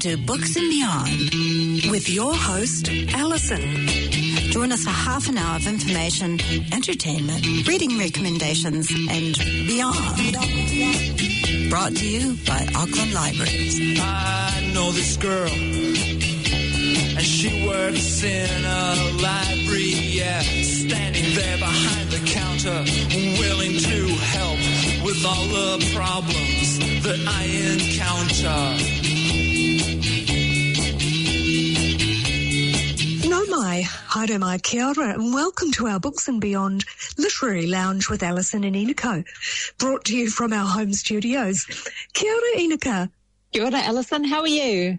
to Books and Beyond with your host, Alison. Join us for half an hour of information, entertainment, reading recommendations, and beyond. Brought to you by Auckland Libraries. I know this girl, and she works in a library, yeah, standing there behind the counter, willing to help with all the problems that I encounter. Nau mai, haere mai kia ora, and welcome to our Books and Beyond Literary Lounge with Alison and Inako, brought to you from our home studios. Kia ora, Inaka. Kia ora, Alison. How are you?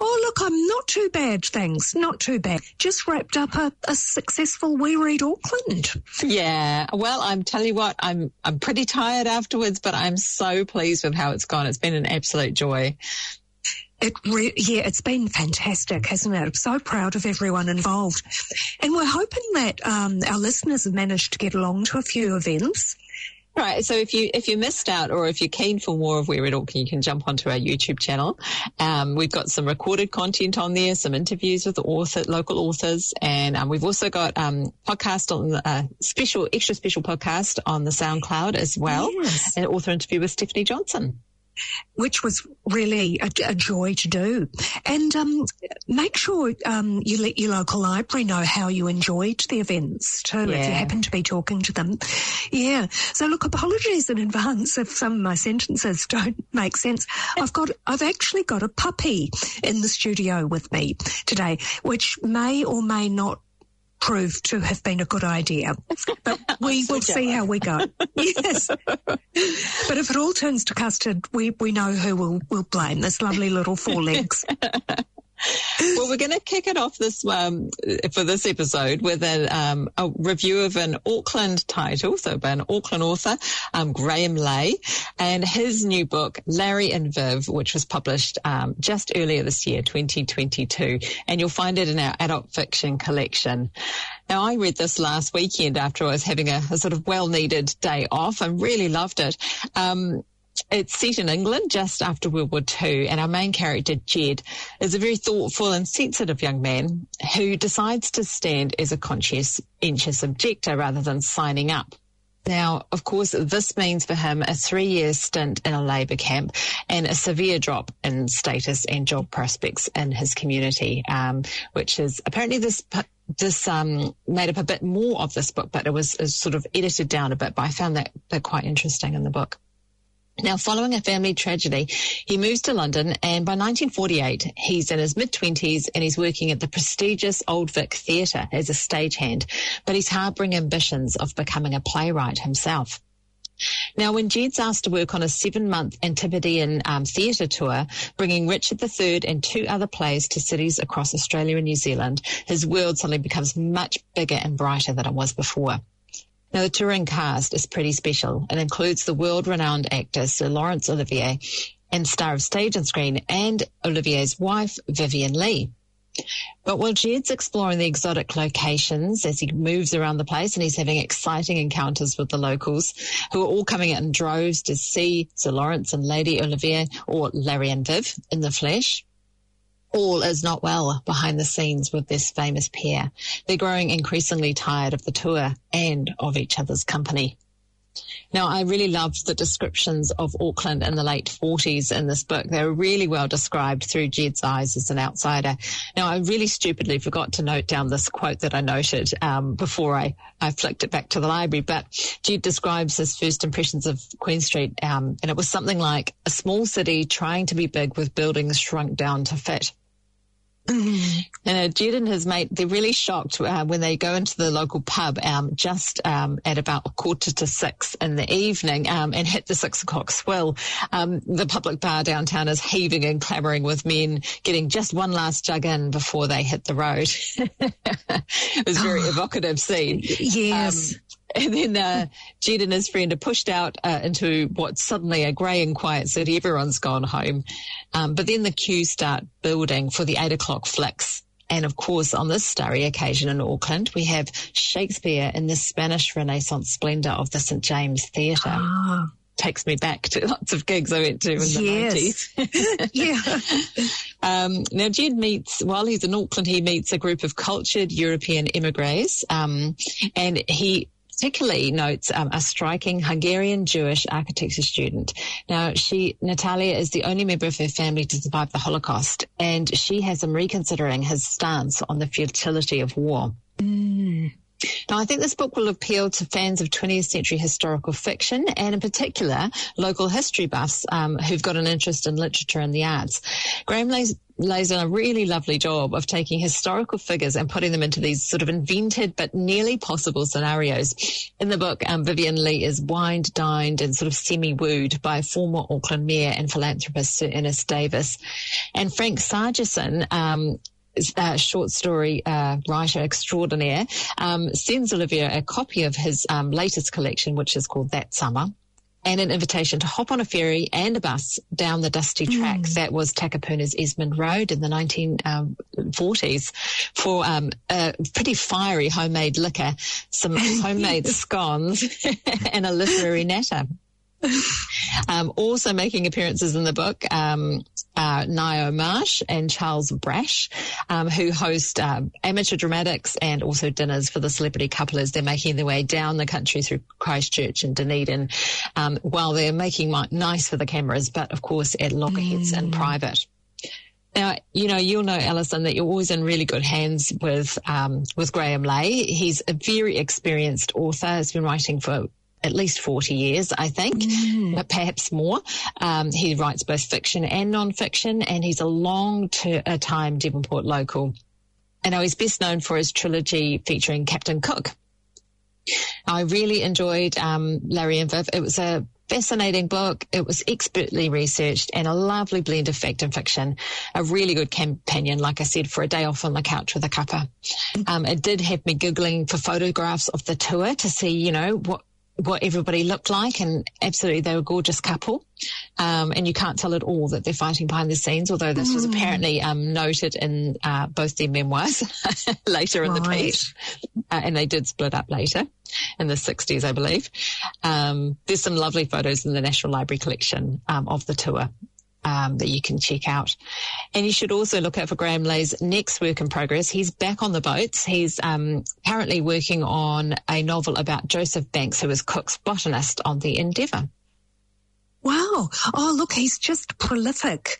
Oh, look, I'm not too bad, thanks. Not too bad. Just wrapped up a, a successful We Read Auckland. Yeah. Well, I'm tell you what, I'm I'm pretty tired afterwards, but I'm so pleased with how it's gone. It's been an absolute joy. It re- yeah, it's been fantastic, hasn't it? I'm so proud of everyone involved, and we're hoping that um, our listeners have managed to get along to a few events. Right. So if you if you missed out or if you're keen for more of We Read Auckland, you can jump onto our YouTube channel. Um, we've got some recorded content on there, some interviews with the author, local authors, and um, we've also got um, podcast on a uh, special, extra special podcast on the SoundCloud as well, Yes. an author interview with Stephanie Johnson. Which was really a, a joy to do. And um, make sure um, you let your local library know how you enjoyed the events too, if you happen to be talking to them. Yeah. So look, apologies in advance if some of my sentences don't make sense. I've got, I've actually got a puppy in the studio with me today, which may or may not prove to have been a good idea. But we will see how we go. Yes. But if it all turns to custard, we, we know who will, will blame this lovely little four legs. well, we're going to kick it off this um, for this episode with a, um, a review of an Auckland title, so by an Auckland author, um, Graeme Lay, and his new book, Larry and Viv, which was published um, just earlier this year, 2022, and you'll find it in our adult fiction collection. Now, I read this last weekend after I was having a, a sort of well-needed day off and really loved it. Um, it's set in England just after World War II, and our main character, Jed, is a very thoughtful and sensitive young man who decides to stand as a conscientious objector rather than signing up. Now, of course, this means for him a three year stint in a labour camp and a severe drop in status and job prospects in his community, um, which is apparently this. This um, made up a bit more of this book, but it was, is sort of edited down a bit. But I found that, that quite interesting in the book. Now, following a family tragedy, he moves to London and by 1948, he's in his mid twenties and he's working at the prestigious Old Vic Theatre as a stagehand, but he's harboring ambitions of becoming a playwright himself. Now, when Jed's asked to work on a seven month Antipodean um, theatre tour, bringing Richard III and two other plays to cities across Australia and New Zealand, his world suddenly becomes much bigger and brighter than it was before. Now, the touring cast is pretty special. It includes the world-renowned actor Sir Laurence Olivier and star of stage and screen and Olivier's wife, Vivien Leigh. But while Jed's exploring the exotic locations as he moves around the place and he's having exciting encounters with the locals who are all coming out in droves to see Sir Laurence and Lady Olivier or Larry and Viv in the flesh, all is not well behind the scenes with this famous pair. They're growing increasingly tired of the tour and of each other's company. Now, I really loved the descriptions of Auckland in the late 40s in this book. They were really well described through Jed's eyes as an outsider. Now, I really stupidly forgot to note down this quote that I noted um, before I, I flicked it back to the library, but Jed describes his first impressions of Queen Street, um, and it was something like a small city trying to be big with buildings shrunk down to fit. And uh, Jed and his mate, they're really shocked uh, when they go into the local pub um, just um, at about a quarter to six in the evening um, and hit the six o'clock swill. Um, the public bar downtown is heaving and clamouring with men getting just one last jug in before they hit the road. it was a very evocative scene. Yes. And then uh, Jed and his friend are pushed out uh, into what's suddenly a grey and quiet city. Everyone's gone home. Um, but then the queues start building for the eight o'clock flicks. And of course, on this starry occasion in Auckland, we have Shakespeare in the Spanish Renaissance splendour of the St. James Theatre. Ah, takes me back to lots of gigs I went to in the Yes. 90s. yeah. Um, now, Jed meets, while he's in Auckland, he meets a group of cultured European immigrants, um, and he particularly notes um, a striking Hungarian Jewish architecture student. Now, she, Natalia, is the only member of her family to survive the Holocaust, and she has him reconsidering his stance on the futility of war. Now, I think this book will appeal to fans of 20th century historical fiction and, in particular, local history buffs um, who've got an interest in literature and the arts. Graeme lays, lays on a really lovely job of taking historical figures and putting them into these sort of invented but nearly possible scenarios. In the book, um, Vivien Leigh is wined, dined, and sort of semi-wooed by former Auckland mayor and philanthropist Sir Ernest Davis. And Frank Sargeson, um, uh, short story uh, writer extraordinaire, um, sends Olivier a copy of his um, latest collection, which is called That Summer. And an invitation to hop on a ferry and a bus down the dusty track that was Takapuna's Esmond Road in the 1940s for um, a pretty fiery homemade liquor, some homemade scones, and a literary natter. Um, also making appearances in the book, um, uh, Ngaio Marsh and Charles Brasch, um, who host um, amateur dramatics and also dinners for the celebrity couple as they're making their way down the country through Christchurch and Dunedin, um, while they're making nice for the cameras, but of course at loggerheads and private. Now, you know, you'll know, Alison, that you're always in really good hands with, um, with Graeme Lay. He's a very experienced author, has been writing for at least 40 years, I think, but perhaps more. Um, he writes both fiction and non-fiction, and he's a long ter- uh, time Devonport local. And now he's best known for his trilogy featuring Captain Cook. I really enjoyed um, Larry and Viv. It was a fascinating book. It was expertly researched and a lovely blend of fact and fiction. A really good companion, like I said, for a day off on the couch with a cuppa. Um, it did have me googling for photographs of the tour to see, you know, what what everybody looked like and absolutely they were a gorgeous couple. Um, and you can't tell at all that they're fighting behind the scenes although this was apparently um, noted in uh, both their memoirs later in the piece. Uh, and they did split up later in the 60s I believe. Um, there's some lovely photos in the National Library collection um, of the tour um, that you can check out. And you should also look out for Graeme Lay's next work in progress. He's back on the boats. He's um, currently working on a novel about Joseph Banks, who was Cook's botanist on the Endeavour. Wow. Oh, look, he's just prolific.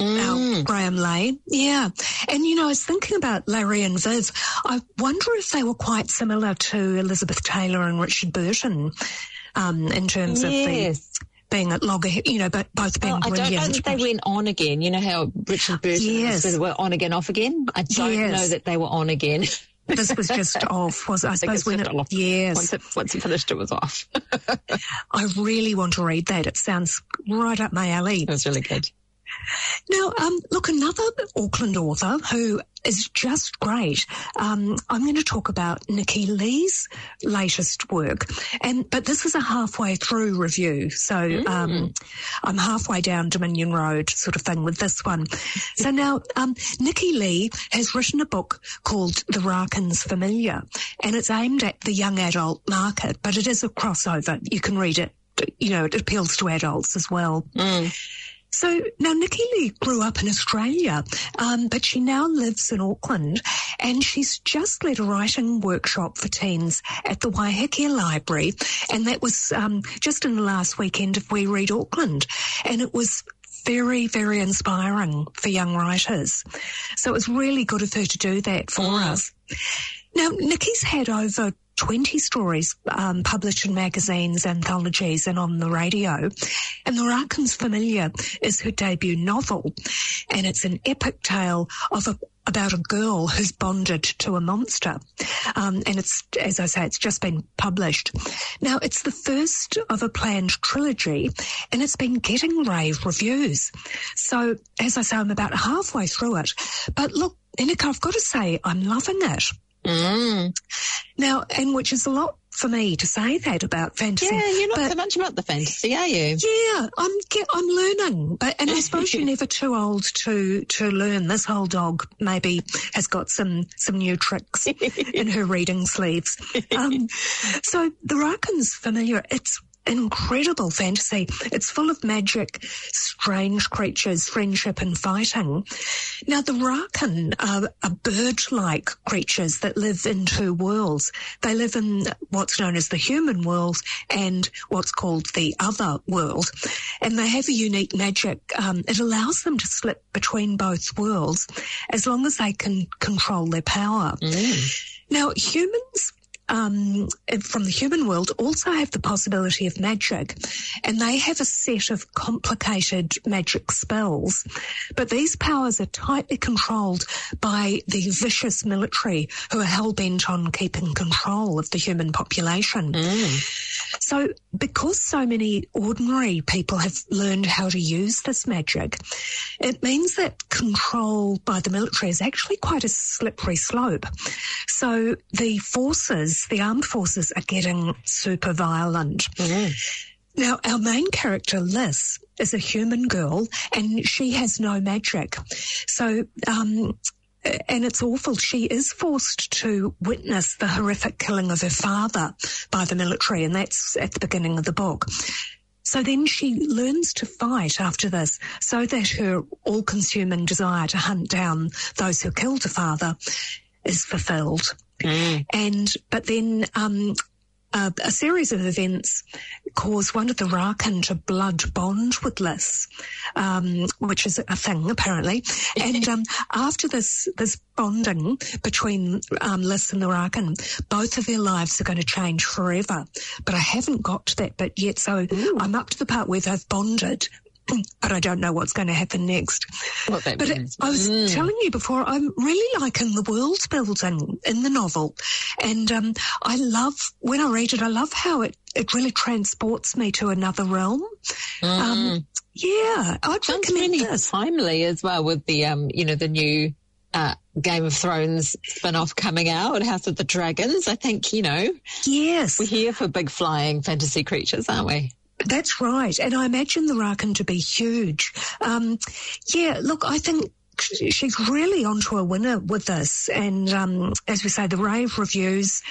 Our Graeme Lay. Yeah. And, you know, I was thinking about Larry and Viv. I wonder if they were quite similar to Elizabeth Taylor and Richard Burton um, in terms of the being at loggerhead, you know, but both being Well, I don't know that they went on again. You know how Richard Burton Yes. were on again, off again? I don't Yes. know that they were on again. this was just off, was I I suppose when it, off. yes, Once it, once it finished, it was off. I really want to read that. It sounds right up my alley. That was really good. Now, um, look, another Auckland author who is just great. Um, I'm going to talk about Nikky Lee's latest work, and but this is a halfway through review, so um, I'm halfway down Dominion Road, sort of thing with this one. So now, um, Nikky Lee has written a book called The Rakken's Familiar, and it's aimed at the young adult market, but it is a crossover. You can read it. You know, it appeals to adults as well. So now Nikky Lee grew up in Australia, um, but she now lives in Auckland and she's just led a writing workshop for teens at the Waiheke Library. And that was um, just in the last weekend of We Read Auckland. And it was very, very inspiring for young writers. So it was really good of her to do that for us. Now, Nikky's had over 20 stories um, published in magazines, anthologies, and on the radio. And The Rakken's Familiar is her debut novel. And it's an epic tale of a about a girl who's bonded to a monster. Um, and it's, as I say, it's just been published. Now, it's the first of a planned trilogy and it's been getting rave reviews. So, as I say, I'm about halfway through it. But look, Enika, I've got to say, I'm loving it. Mm. Now, and which is a lot for me to say that about fantasy. Yeah, you're not but so much about the fantasy, are you? yeah, I'm I'm learning, but and I suppose you're never too old to to learn. This whole dog maybe has got some some new tricks in her reading sleeves. Um, so the Rakken's familiar. It's incredible fantasy. It's full of magic, strange creatures, friendship and fighting. Now the Rakken are, are bird-like creatures that live in two worlds. They live in what's known as the human world and what's called the other world. And they have a unique magic. Um, it allows them to slip between both worlds as long as they can control their power. Mm. Now humans um, from the human world also have the possibility of magic, and they have a set of complicated magic spells. But these powers are tightly controlled by the vicious military who are hell bent on keeping control of the human population. Mm. So, because so many ordinary people have learned how to use this magic, it means that control by the military is actually quite a slippery slope. So, the forces the armed forces are getting super violent. Mm-hmm. Now, our main character, Liz, is a human girl and she has no magic. So, um, and it's awful. She is forced to witness the horrific killing of her father by the military, and that's at the beginning of the book. So then she learns to fight after this so that her all consuming desire to hunt down those who killed her father is fulfilled. Mm. And, but then, um, uh, a series of events cause one of the Rakken to blood bond with Liz, um, which is a thing apparently. And um, after this this bonding between um, Liz and the Rakken, both of their lives are going to change forever. But I haven't got to that bit yet, so Ooh. I'm up to the part where they've bonded but I don't know what's going to happen next. But means. I was mm. telling you before, I'm really liking the world building in the novel. And um, I love, when I read it, I love how it, it really transports me to another realm. Mm. Um, yeah, I'd Sounds recommend really this. timely as well with the, um, you know, the new uh, Game of Thrones spin-off coming out, House of the Dragons. I think, you know. Yes. We're here for big flying fantasy creatures, aren't we? That's right. And I imagine the Rakken to be huge. Um, yeah, look, I think she's really onto a winner with this. And um, as we say, the rave reviews,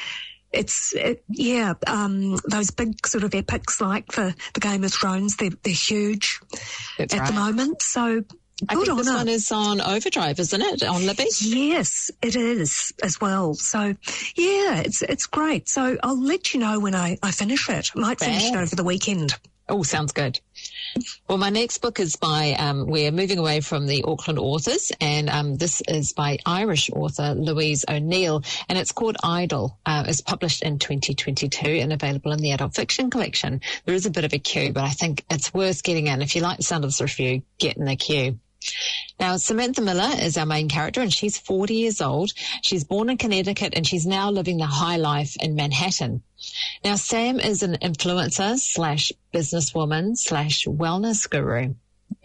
it's it, yeah, um, those big sort of epics like the, the Game of Thrones, they're, they're huge That's at right. the moment. So I Good think this one is on Overdrive, isn't it? On Libby? Yes, it is as well. So yeah, it's it's great. So I'll let you know when I, I finish it. I might finish it over the weekend. Oh, sounds good. Well, my next book is by, um, we're moving away from the Auckland authors, and um, this is by Irish author Louise O'Neill, and it's called Idol. Uh, it's published in 2022 and available in the adult fiction collection. There is a bit of a queue, but I think it's worth getting in. If you like the sound of this review, get in the queue. Now, Samantha Miller is our main character and she's 40 years old. She's born in Connecticut and she's now living the high life in Manhattan. Now, Sam is an influencer slash businesswoman slash wellness guru.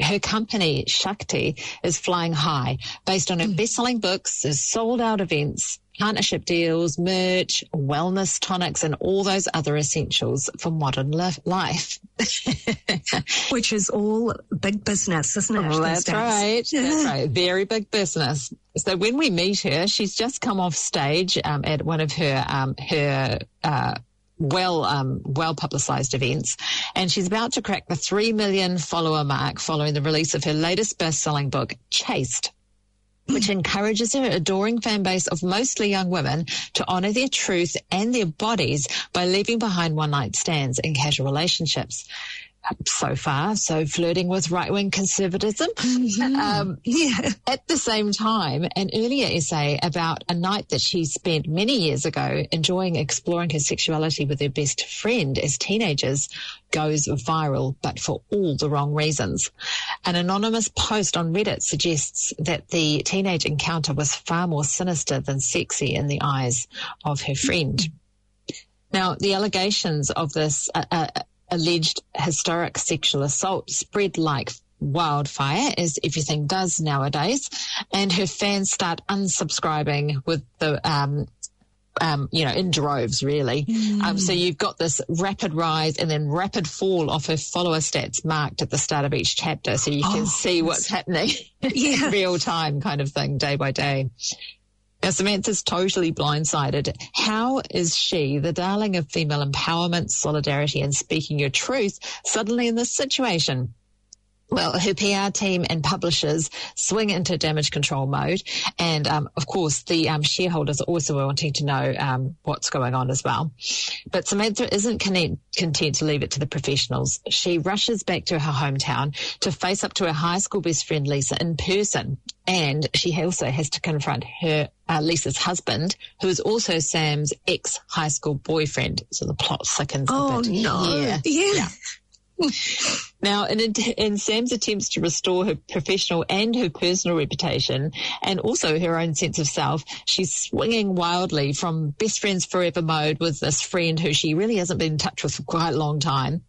Her company, Shakti, is flying high based on her hmm. best-selling books, her sold out events, partnership deals, merch, wellness tonics, and all those other essentials for modern life. Which is all big business, isn't it? Oh, that's right. That's right. Very big business. So when we meet her, she's just come off stage um, at one of her um, her. Uh, well um, well publicized events and she's about to crack the 3 million follower mark following the release of her latest best-selling book Chaste which encourages her adoring fan base of mostly young women to honor their truth and their bodies by leaving behind one night stands and casual relationships so far, so flirting with right wing conservatism. Mm-hmm. Um, yeah. At the same time, an earlier essay about a night that she spent many years ago enjoying exploring her sexuality with her best friend as teenagers goes viral, but for all the wrong reasons. An anonymous post on Reddit suggests that the teenage encounter was far more sinister than sexy in the eyes of her friend. Now, the allegations of this uh, uh, alleged historic sexual assault spread like wildfire, as everything does nowadays, and her fans start unsubscribing with the um, um, you know, in droves, really. Mm. Um, so you've got this rapid rise and then rapid fall of her follower stats marked at the start of each chapter, so you can oh, see what's happening yeah. in real time, kind of thing, day by day. Now, Samantha's totally blindsided. How is she, the darling of female empowerment, solidarity, and speaking your truth, suddenly in this situation? well, her PR team and publishers swing into damage control mode. And, um, of course, the um, shareholders are also wanting to know um, what's going on as well. But Samantha isn't content, content to leave it to the professionals. She rushes back to her hometown to face up to her high school best friend Lisa in person. And she also has to confront her uh, Lisa's husband, who is also Sam's ex high school boyfriend. So the plot thickens oh, a bit. no. Yeah. yeah. yeah. Now, in, in, Sam's attempts to restore her professional and her personal reputation, and also her own sense of self, she's swinging wildly from best friends forever mode with this friend who she really hasn't been in touch with for quite a long time,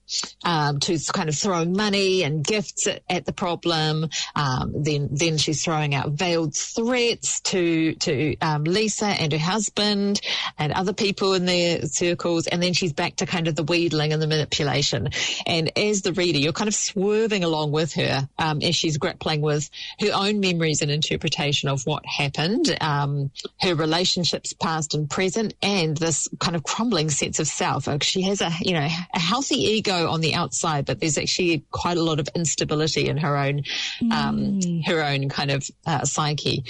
um, to kind of throwing money and gifts at, at the problem. Um, then, then she's throwing out veiled threats to to um, Lisa and her husband and other people in their circles, and then she's back to kind of the wheedling and the manipulation. And as the reader, you're kind of swerving along with her um, as she's grappling with her own memories and interpretation of what happened, um, her relationships past and present, and this kind of crumbling sense of self. She has a you know a healthy ego on the outside, but there's actually quite a lot of instability in her own um, mm. her own kind of uh, psyche.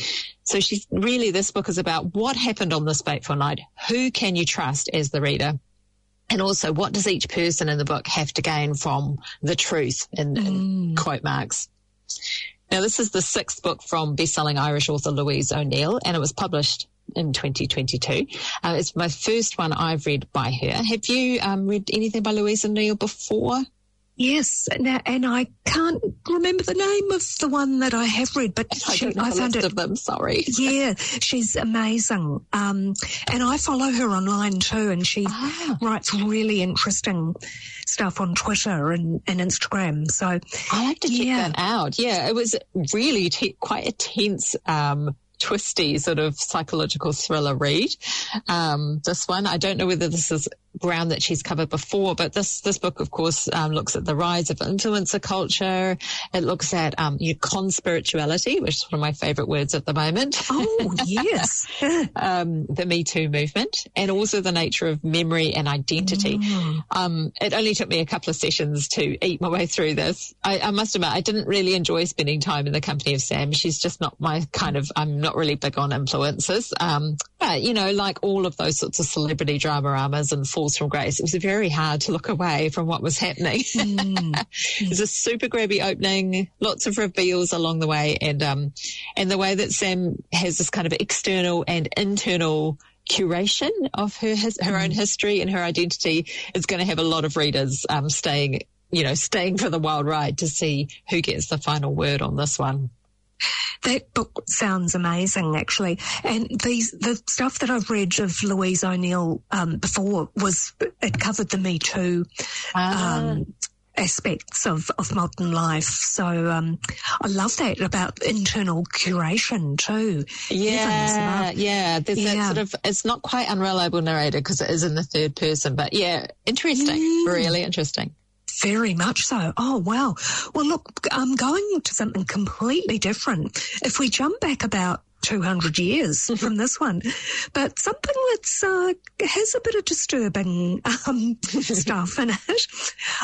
So she's really this book is about what happened on this fateful night. Who can you trust as the reader? And also, what does each person in the book have to gain from the truth in, mm. in quote marks? Now, this is the sixth book from best-selling Irish author Louise O'Neill, and it was published in 2022. Uh, it's my first one I've read by her. Have you um, read anything by Louise O'Neill before? Yes, now, and I can't remember the name of the one that I have read, but I, she, I found it. Of them, sorry. yeah, she's amazing, um, and I follow her online too, and she ah. writes really interesting stuff on Twitter and, and Instagram. So I like to check yeah. that out. Yeah, it was really t- quite a tense. Um, twisty sort of psychological thriller read. Um, this one, I don't know whether this is ground that she's covered before, but this this book, of course, um, looks at the rise of influencer culture. It looks at um, your conspirituality, which is one of my favourite words at the moment. Oh yes, um, the Me Too movement, and also the nature of memory and identity. Mm. Um, it only took me a couple of sessions to eat my way through this. I, I, must admit, I didn't really enjoy spending time in the company of Sam. She's just not my kind of. I'm not really big on influencers, um, but you know, like all of those sorts of celebrity drama dramas and falls from grace. It was very hard to look away from what was happening. Mm. it was a super grabby opening, lots of reveals along the way, and um, and the way that Sam has this kind of external and internal curation of her his, her own mm. history and her identity is going to have a lot of readers um, staying you know staying for the wild ride to see who gets the final word on this one. That book sounds amazing, actually. And these the stuff that I've read of Louise O'Neill um, before was it covered the Me Too. Ah. Um, aspects of, of modern life. So um, I love that about internal curation too. Yeah, yeah. There's yeah. that sort of, it's not quite unreliable narrator because it is in the third person, but yeah, interesting, mm. really interesting. Very much so. Oh, wow. Well, look, I'm going to something completely different. If we jump back about 200 years from this one, but something that's uh, has a bit of disturbing um, stuff in it.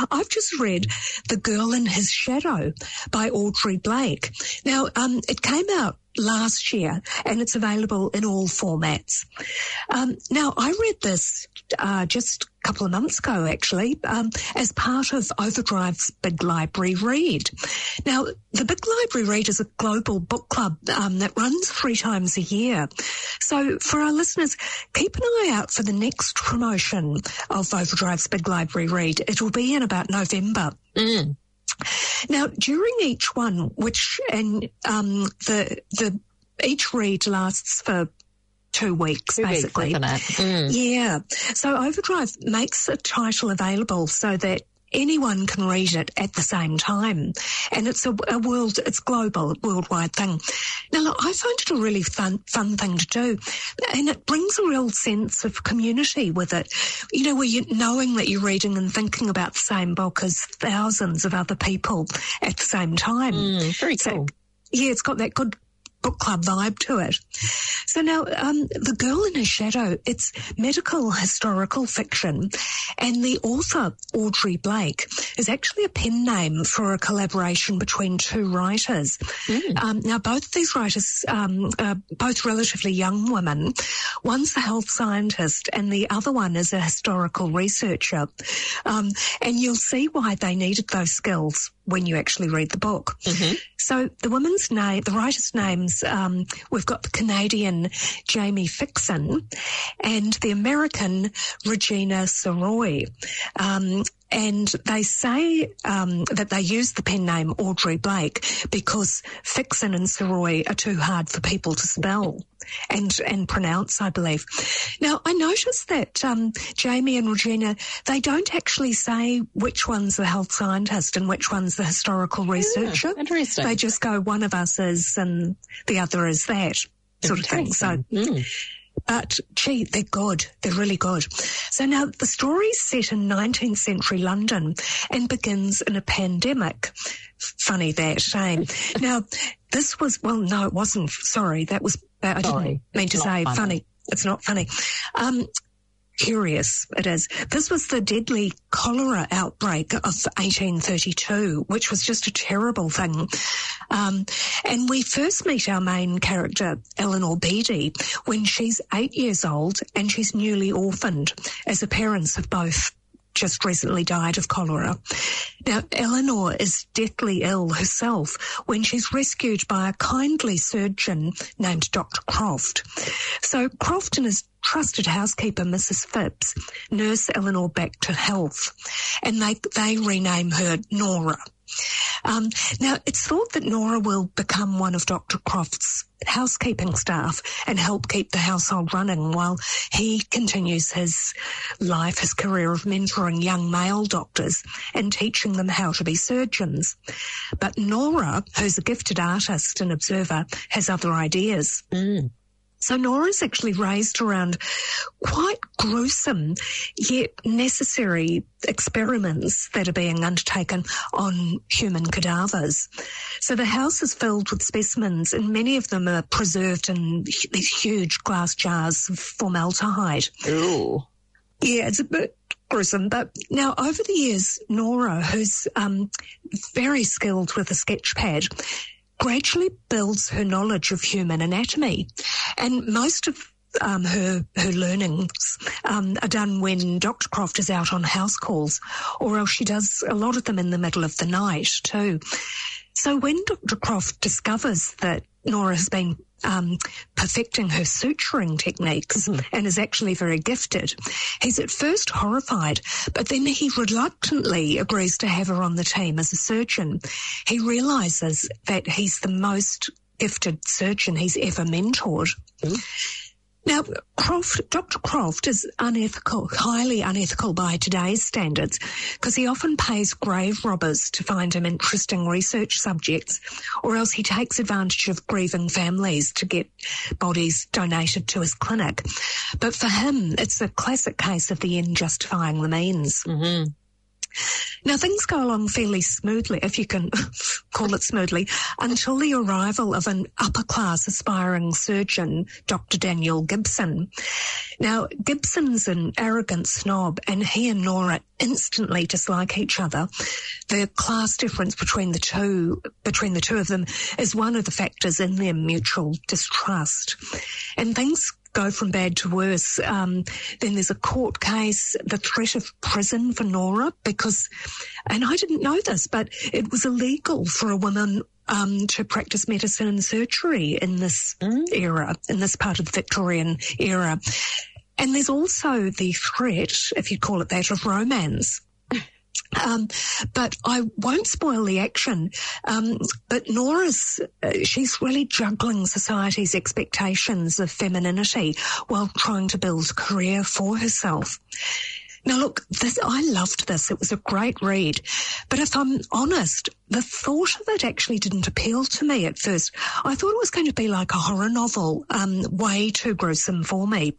I've just read The Girl in His Shadow by Audrey Blake. Now, um, it came out last year and it's available in all formats. Um, now, I read this uh, just couple of months ago, actually, um, as part of Overdrive's Big Library Read. Now, the Big Library Read is a global book club um, that runs three times a year. So, for our listeners, keep an eye out for the next promotion of Overdrive's Big Library Read. It will be in about November. Mm. Now, during each one, which and um, the the each read lasts for two weeks, two basically. Weeks, mm. Yeah. So Overdrive makes a title available so that anyone can read it at the same time. And it's a, a, world, it's global, worldwide thing. Now, look, I find it a really fun, fun thing to do. And it brings a real sense of community with it. You know, where you knowing that you're reading and thinking about the same book as thousands of other people at the same time. Mm, very so, cool. Yeah, it's got that good book club vibe to it. So now, um, The Girl in Her Shadow, it's medical historical fiction, and the author, Audrey Blake, is actually a pen name for a collaboration between two writers. Mm. Um, now, both of these writers um, are both relatively young women. One's a health scientist, and the other one is a historical researcher. Um, and you'll see why they needed those skills when you actually read the book. Mm-hmm. So the woman's name, the writer's names, um, we've got the Canadian Jamie Fixsen and the American Regina Sirois. Um, and they say um, that they use the pen name Audrey Blake because Fixsen and Sirois are too hard for people to spell and and pronounce, I believe. Now, I noticed that um, Jamie and Regina they don't actually say which one's the health scientist and which one's the historical researcher. Yeah, interesting. They just go one of us is and the other is that sort of thing. So. Mm. But gee, they're good. They're really good. So now the story's set in 19th century London and begins in a pandemic. Funny that, shame. now, this was, well, no, it wasn't. Sorry, that was, I didn't mean to say funny. funny. It's not funny. Um, curious it is. This was the deadly cholera outbreak of 1832, which was just a terrible thing. Um, and we first meet our main character, Eleanor Beatty, when she's eight years old and she's newly orphaned, as the parents have both just recently died of cholera. Now, Eleanor is deathly ill herself when she's rescued by a kindly surgeon named Dr. Croft. So Croft and his trusted housekeeper, Mrs. Phipps, nurse Eleanor back to health, and they, they rename her Nora. Um, now, it's thought that Nora will become one of Dr. Croft's housekeeping staff and help keep the household running while he continues his life, his career of mentoring young male doctors and teaching them how to be surgeons. But Nora, who's a gifted artist and observer, has other ideas. Mm. So Nora's actually raised around quite gruesome yet necessary experiments that are being undertaken on human cadavers. So the house is filled with specimens and many of them are preserved in these huge glass jars of formaldehyde. Ooh. Yeah, it's a bit gruesome. But now over the years, Nora, who's um, very skilled with a sketch pad, gradually builds her knowledge of human anatomy. And most of um, her her learnings um, are done when Dr. Croft is out on house calls, or else she does a lot of them in the middle of the night too. So when Dr. Croft discovers that Nora has been um, perfecting her suturing techniques mm-hmm. and is actually very gifted. He's at first horrified, but then he reluctantly agrees to have her on the team as a surgeon. He realizes that he's the most gifted surgeon he's ever mentored. Mm-hmm. Now, Croft, Dr. Croft is unethical, highly unethical by today's standards, because he often pays grave robbers to find him interesting research subjects, or else he takes advantage of grieving families to get bodies donated to his clinic. But for him, it's a classic case of the end justifying the means. Mm-hmm. Now things go along fairly smoothly, if you can call it smoothly, until the arrival of an upper class aspiring surgeon, Dr. Daniel Gibson. Now Gibson's an arrogant snob and he and Nora instantly dislike each other. The class difference between the two, between the two of them is one of the factors in their mutual distrust. And things go from bad to worse. Um, then there's a court case, the threat of prison for Nora, because, and I didn't know this, but it was illegal for a woman um, to practice medicine and surgery in this mm. era, in this part of the Victorian era. And there's also the threat, if you call it that, of romance. Um, but I won't spoil the action. Um, but Nora's, uh, she's really juggling society's expectations of femininity while trying to build a career for herself. Now look, this, I loved this. It was a great read. But if I'm honest, the thought of it actually didn't appeal to me at first. I thought it was going to be like a horror novel, um, way too gruesome for me.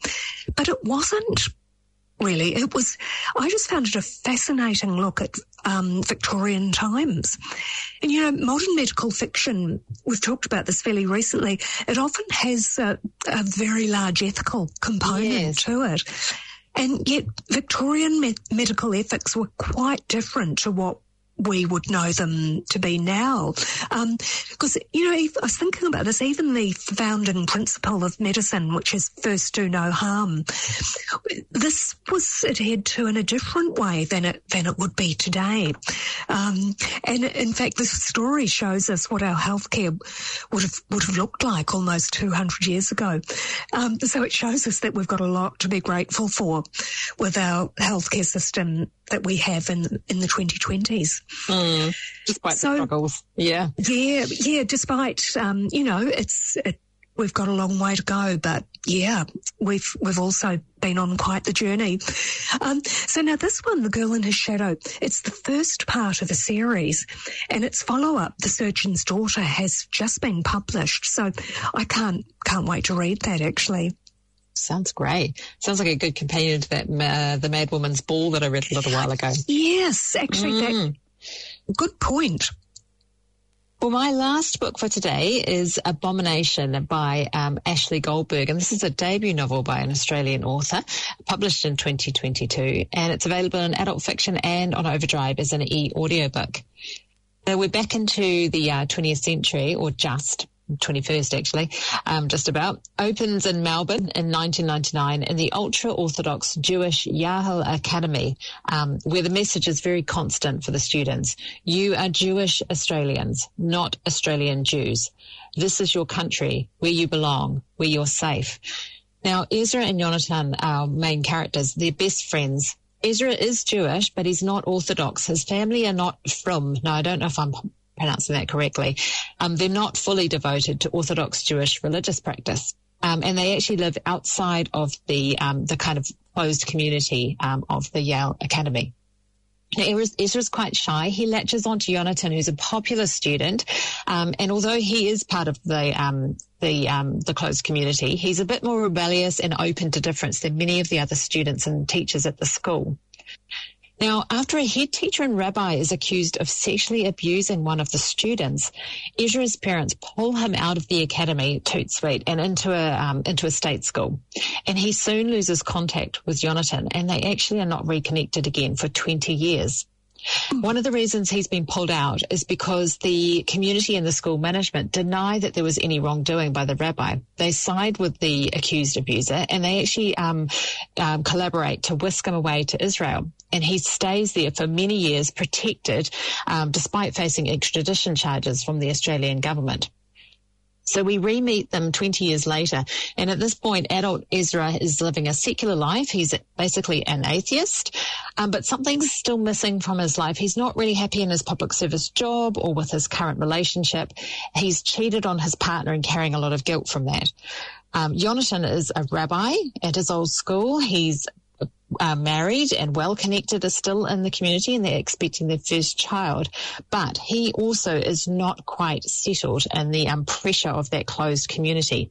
But it wasn't really. It was, I just found it a fascinating look at um, Victorian times. And you know, modern medical fiction, we've talked about this fairly recently, it often has a, a very large ethical component Yes. to it. And yet Victorian me- medical ethics were quite different to what we would know them to be now. Because, you know, I was thinking about this, even the founding principle of medicine, which is first do no harm, this was adhered to in a different way than it, than it would be today. Um, and in fact, this story shows us what our healthcare would have, would have looked like almost 200 years ago. Um, so it shows us that we've got a lot to be grateful for with our healthcare system that we have in, in the 2020s. Despite So- the struggles. Yeah. Yeah, yeah. Despite, um, you know, it's it, we've got a long way to go, but yeah, we've we've also been on quite the journey. Um, so now this one, The Girl in His Shadow, it's the first part of a series, and its follow up, The Surgeon's Daughter, has just been published. So I can't can't wait to read that. Actually, Sounds great. Sounds like a good companion to that uh, the Mad Woman's Ball that I read a little while ago. yes, actually, that good point. Well, my last book for today is Abomination by um, Ashley Goldberg, and this is a debut novel by an Australian author, published in 2022, and it's available in adult fiction and on Overdrive as an e-audiobook. So we're back into the uh, 20th century, or just 21st actually, um, just about, opens in Melbourne in 1999 in the ultra-Orthodox Jewish Yahel Academy, um, where the message is very constant for the students. You are Jewish Australians, not Australian Jews. This is your country, where you belong, where you're safe. Now, Ezra and Jonathan, our main characters, they're best friends. Ezra is Jewish, but he's not Orthodox. His family are not from, no, I don't know if I'm pronouncing that correctly. Um, they're not fully devoted to Orthodox Jewish religious practice. Um, and they actually live outside of the, um, the kind of closed community, um, of the Yale Academy. Now, Ezra's, Ezra's quite shy. He latches onto Jonathan, who's a popular student, um, and although he is part of the um, the um, the closed community, he's a bit more rebellious and open to difference than many of the other students and teachers at the school. Now, after a head teacher and rabbi is accused of sexually abusing one of the students, Ezra's parents pull him out of the academy, Toot Sweet, and into a um, into a state school. And he soon loses contact with Jonathan, and they actually are not reconnected again for 20 years. One of the reasons he's been pulled out is because the community and the school management deny that there was any wrongdoing by the rabbi. They side with the accused abuser and they actually um, um, collaborate to whisk him away to Israel. And he stays there for many years protected um, despite facing extradition charges from the Australian government. So we re-meet them 20 years later. And at this point, adult Ezra is living a secular life. He's basically an atheist. Um, but something's still missing from his life. He's not really happy in his public service job or with his current relationship. He's cheated on his partner and carrying a lot of guilt from that. Um, Jonathan is a rabbi at his old school. He's uh, married and well connected are still in the community and they're expecting their first child. But he also is not quite settled in the um, pressure of that closed community.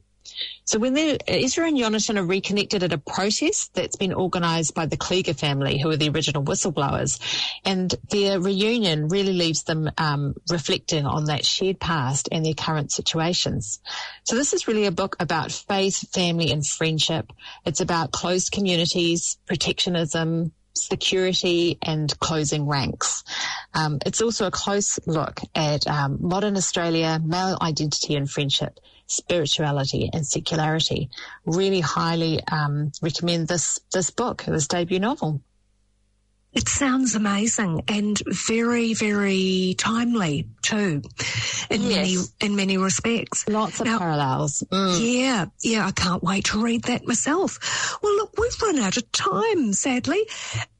So when they Ezra and Jonathan are reconnected at a protest that's been organised by the Klieger family, who are the original whistleblowers, and their reunion really leaves them um, reflecting on that shared past and their current situations. So this is really a book about faith, family, and friendship. It's about closed communities, protectionism, security and closing ranks. Um, it's also a close look at um, modern Australia, male identity and friendship, spirituality and secularity. Really highly um, recommend this this book, It was debut novel. It sounds amazing and very, very timely too, in Yes. many in many respects. Lots of Now- parallels. Mm. Yeah, yeah, I can't wait to read that myself. Well, look, we've run out of time, sadly.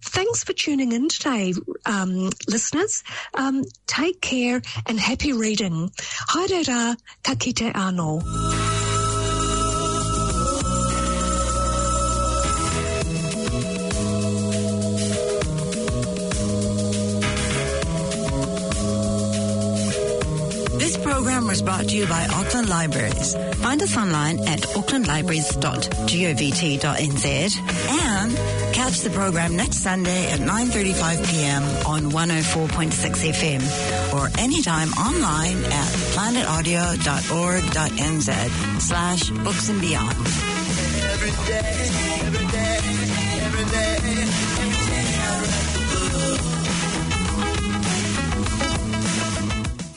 Thanks for tuning in today, um, listeners. Um, take care and happy reading. Haere ka kite ano. Brought to you by Auckland Libraries. Find us online at aucklandlibraries.govt.nz and catch the program next Sunday at 9.35 p.m. on 104.6 FM or anytime online at planetaudio.org.nz slash books and beyond. Every day, every day.